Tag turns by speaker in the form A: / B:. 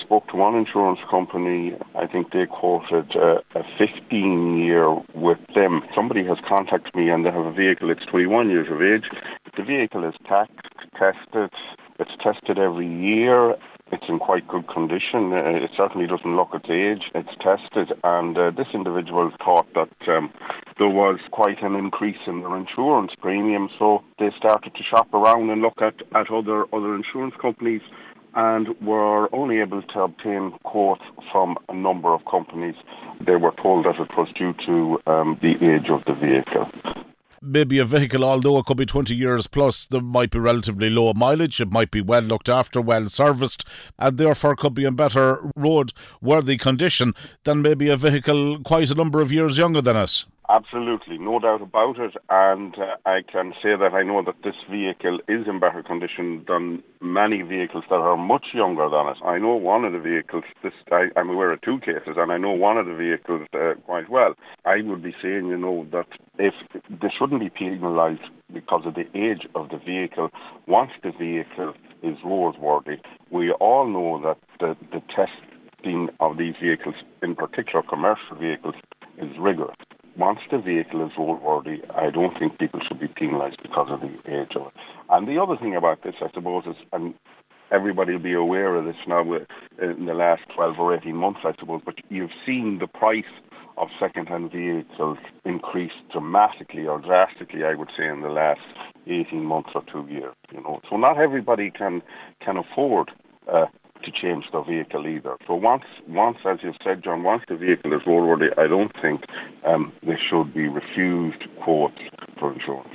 A: spoke to one insurance company. I think they quoted uh, a 15 year with them. Somebody has contacted me and they have a vehicle. It's 21 years of age. The vehicle is taxed, tested. It's tested every year. It's in quite good condition. Uh, it certainly doesn't look its age. It's tested, and uh, this individual thought that um, there was quite an increase in their insurance premium, so they started to shop around and look at, at other other insurance companies and were only able to obtain quotes from a number of companies. They were told that it was due to um, the age of the vehicle
B: maybe a vehicle, although it could be 20 years plus, there might be relatively low mileage, it might be well looked after, well serviced, and therefore could be in better road worthy condition than maybe a vehicle quite a number of years younger than us.
A: Absolutely, no doubt about it. And uh, I can say that I know that this vehicle is in better condition than many vehicles that are much younger than it. I know one of the vehicles, this, I, am aware of two cases, and I know one of the vehicles uh, quite well. I would be saying, you know, that if they shouldn't be penalised because of the age of the vehicle, once the vehicle is roadworthy, we all know that the, the testing of these vehicles, in particular commercial vehicles, is rigorous once the vehicle is roadworthy, I don't think people should be penalised because of the age of it. And the other thing about this, I suppose, is, and everybody will be aware of this now in the last 12 or 18 months, I suppose, but you've seen the price of second-hand vehicles increase dramatically or drastically, I would say, in the last 18 months or two years. You know, so not everybody can can afford uh, to change their vehicle either. So once, once, as you've said, John, once the vehicle is roadworthy, I don't think um, they should be refused quotes for insurance.